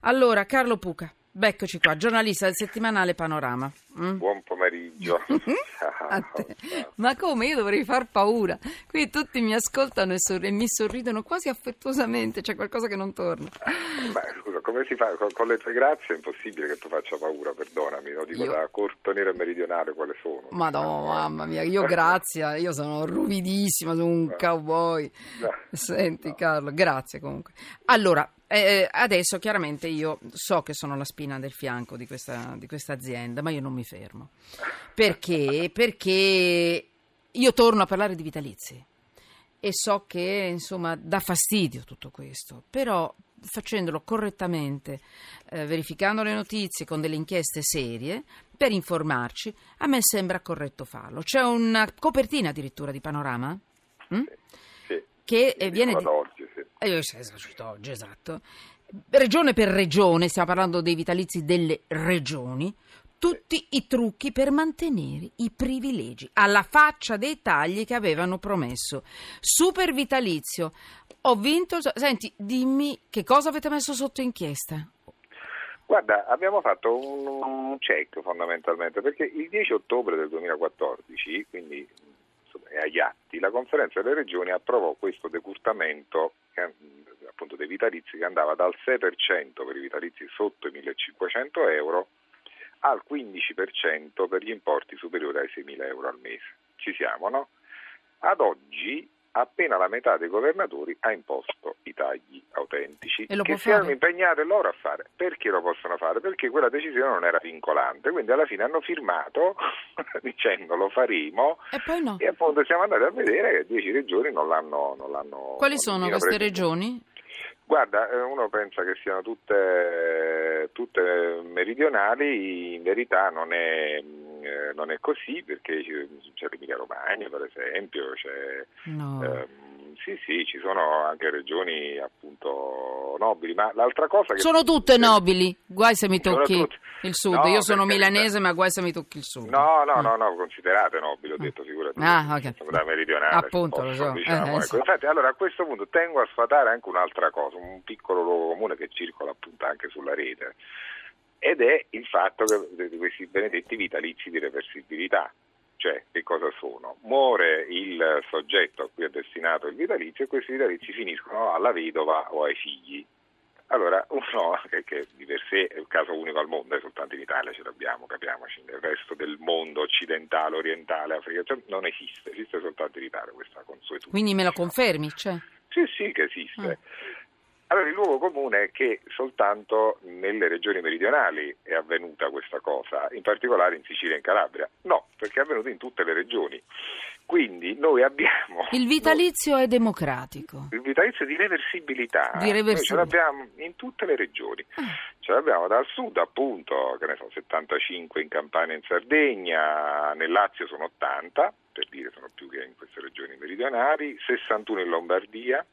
Allora, Carlo Puca, beccoci qua, giornalista del settimanale Panorama. Mm? Buon pomeriggio. A te. Ma come? Io dovrei far paura. Qui tutti mi ascoltano e, sor- e mi sorridono quasi affettuosamente, c'è qualcosa che non torna. Beh, scusa, come si fa? Con, con le tue grazie è impossibile che tu faccia paura, perdonami. Lo dico Io- da corto nero e meridionale quale sono. Madonna, mamma mia, io grazie, io sono ruvidissima, sono un cowboy. No. Senti Carlo, grazie comunque. Allora, eh, adesso chiaramente io so che sono la spina del fianco di questa, di questa azienda, ma io non mi fermo. Perché? Perché io torno a parlare di vitalizi e so che insomma dà fastidio tutto questo, però facendolo correttamente, eh, verificando le notizie con delle inchieste serie per informarci, a me sembra corretto farlo. C'è una copertina addirittura di Panorama mm? Sì. che eh, viene di- eh, esatto. Regione per regione, stiamo parlando dei vitalizi delle regioni, tutti i trucchi per mantenere i privilegi alla faccia dei tagli che avevano promesso. Super vitalizio. Ho vinto. Senti, dimmi che cosa avete messo sotto inchiesta? Guarda, abbiamo fatto un, un check fondamentalmente perché il 10 ottobre del 2014, quindi è agli atti, la conferenza delle regioni approvò questo decurtamento che, appunto dei vitalizi che andava dal 6% per i vitalizi sotto i 1500 euro al 15% per gli importi superiori ai 6.000 euro al mese. Ci siamo, no? Ad oggi appena la metà dei governatori ha imposto i tagli autentici E che si erano fare? impegnate loro a fare. Perché lo possono fare? Perché quella decisione non era vincolante, quindi alla fine hanno firmato dicendo lo faremo E poi no. e appunto siamo andati a vedere che 10 regioni non l'hanno... Non l'hanno Quali sono queste preso. regioni? Guarda, eh, uno pensa che siano tutte, tutte meridionali, in verità non è, eh, non è così perché c'è c'è l'Emilia Romagna per esempio, c'è, No. ehm, sì sì, ci sono anche regioni appunto nobili, ma l'altra cosa che... Sono tutte nobili, guai se mi tocchi il sud. No, Io sono milanese, ma guai se mi tocchi il sud. No, no, no, no, considerate nobili, ho detto figurati. Ah, ok. Sono da meridionale. Appunto, se lo posso, so. diciamo, Eh, ecco. sì. Infatti, allora a questo punto tengo a sfatare anche un'altra cosa, un piccolo luogo comune che circola appunto anche sulla rete, ed è il fatto che di questi benedetti vitalizi di reversibilità. Cioè, che cosa sono? Muore il soggetto a cui è destinato il vitalizio e questi vitalizi finiscono alla vedova o ai figli. Allora, uno che, che di per sé è un caso unico al mondo, è soltanto in Italia ce l'abbiamo, capiamoci, nel resto del mondo occidentale, orientale, africano, cioè, non esiste, esiste soltanto in Italia questa consuetudine. Quindi me lo confermi? Cioè? Sì, sì, che esiste. Ah. Allora, il luogo comune è che soltanto nelle regioni meridionali è avvenuta questa cosa, in particolare in Sicilia e in Calabria. No, perché è avvenuta in tutte le regioni. Quindi noi abbiamo... Il vitalizio è democratico. Il vitalizio di reversibilità, Di reversibilità. noi ce l'abbiamo in tutte le regioni, ce l'abbiamo dal sud appunto, che ne so, 75 in Campania e in Sardegna, nel Lazio sono 80, per dire sono più che in queste regioni meridionali, 61 in Lombardia,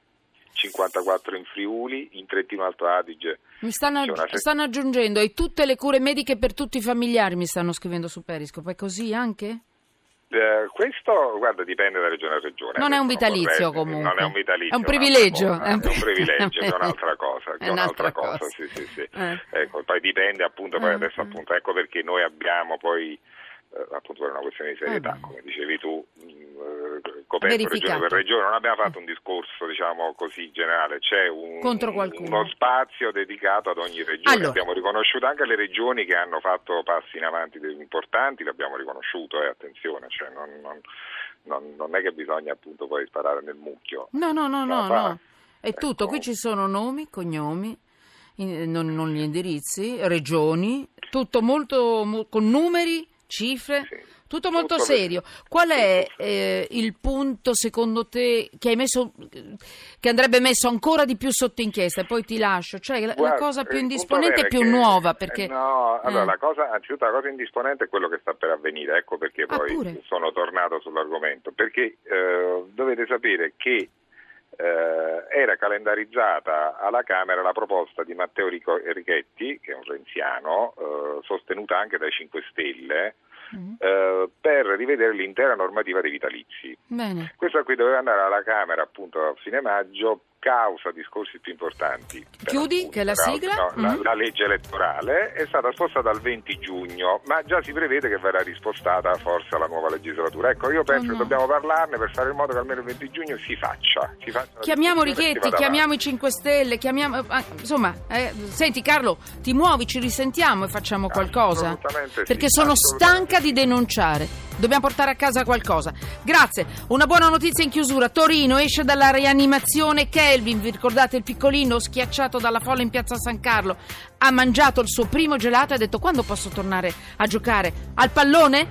54 in Friuli, in Trentino Alto Adige. Mi stanno, se- stanno aggiungendo e tutte le cure mediche per tutti i familiari mi stanno scrivendo su Periscope. È così anche? Eh, questo, guarda, dipende da regione a regione. Non è un vitalizio, corretti, comunque. Non è un vitalizio. È un privilegio, cosa, è un È un privilegio, è un'altra cosa. È è un'altra un'altra cosa, cosa. sì, sì, sì. Eh. Ecco, poi dipende appunto, poi Eh, adesso eh. appunto, ecco perché noi abbiamo poi, eh, appunto per una questione di serietà, Eh, come dicevi tu, coperto regione per regione, non abbiamo fatto un discorso diciamo così generale, c'è un, uno spazio dedicato ad ogni regione, Allora. abbiamo riconosciuto anche le regioni che hanno fatto passi in avanti importanti, l'abbiamo riconosciuto, e attenzione, cioè non, non- non- non è che bisogna appunto poi sparare nel mucchio. No, no, no, no, No. È tutto. Ecco. Qui ci sono nomi, cognomi, non, non gli indirizzi, regioni, tutto molto mo- con numeri, cifre. Sì. Tutto molto Tutto serio. Qual è eh, il punto secondo te che hai messo che andrebbe messo ancora di più sotto inchiesta? E poi ti lascio. Cioè la, la Guarda, cosa più indisponente e più che- nuova perché eh, no, allora eh. la cosa, anzitutto la cosa indisponente è quello che sta per avvenire, ecco perché Ah, poi pure? sono tornato sull'argomento, perché eh, dovete sapere che eh, era calendarizzata alla Camera la proposta di Matteo Rico- Richetti, che è un renziano, eh, sostenuta anche dai 5 Stelle, Mm. eh, per rivedere l'intera normativa dei vitalizi. Bene. Questa qui doveva andare alla Camera appunto a fine maggio causa discorsi più importanti. Chiudi, appunto, che la sigla? no, la, Mhm. la legge elettorale è stata spostata al 20 giugno, ma già si prevede che verrà rispostata forse alla nuova legislatura. Ecco, io penso Oh, no. che dobbiamo parlarne per fare in modo che almeno il 20 giugno si faccia. Si faccia la Chiamiamo Richetti, chiamiamo i 5 Stelle, chiamiamo... ah, insomma, eh, senti Carlo, ti muovi, ci risentiamo e facciamo qualcosa? Assolutamente sì, Perché sono stanca di denunciare. Dobbiamo portare a casa qualcosa. Grazie. Una buona notizia in chiusura. Torino esce dalla rianimazione. Kelvin, vi ricordate il piccolino schiacciato dalla folla in piazza San Carlo? Ha mangiato il suo primo gelato e ha detto quando posso tornare a giocare? Al pallone?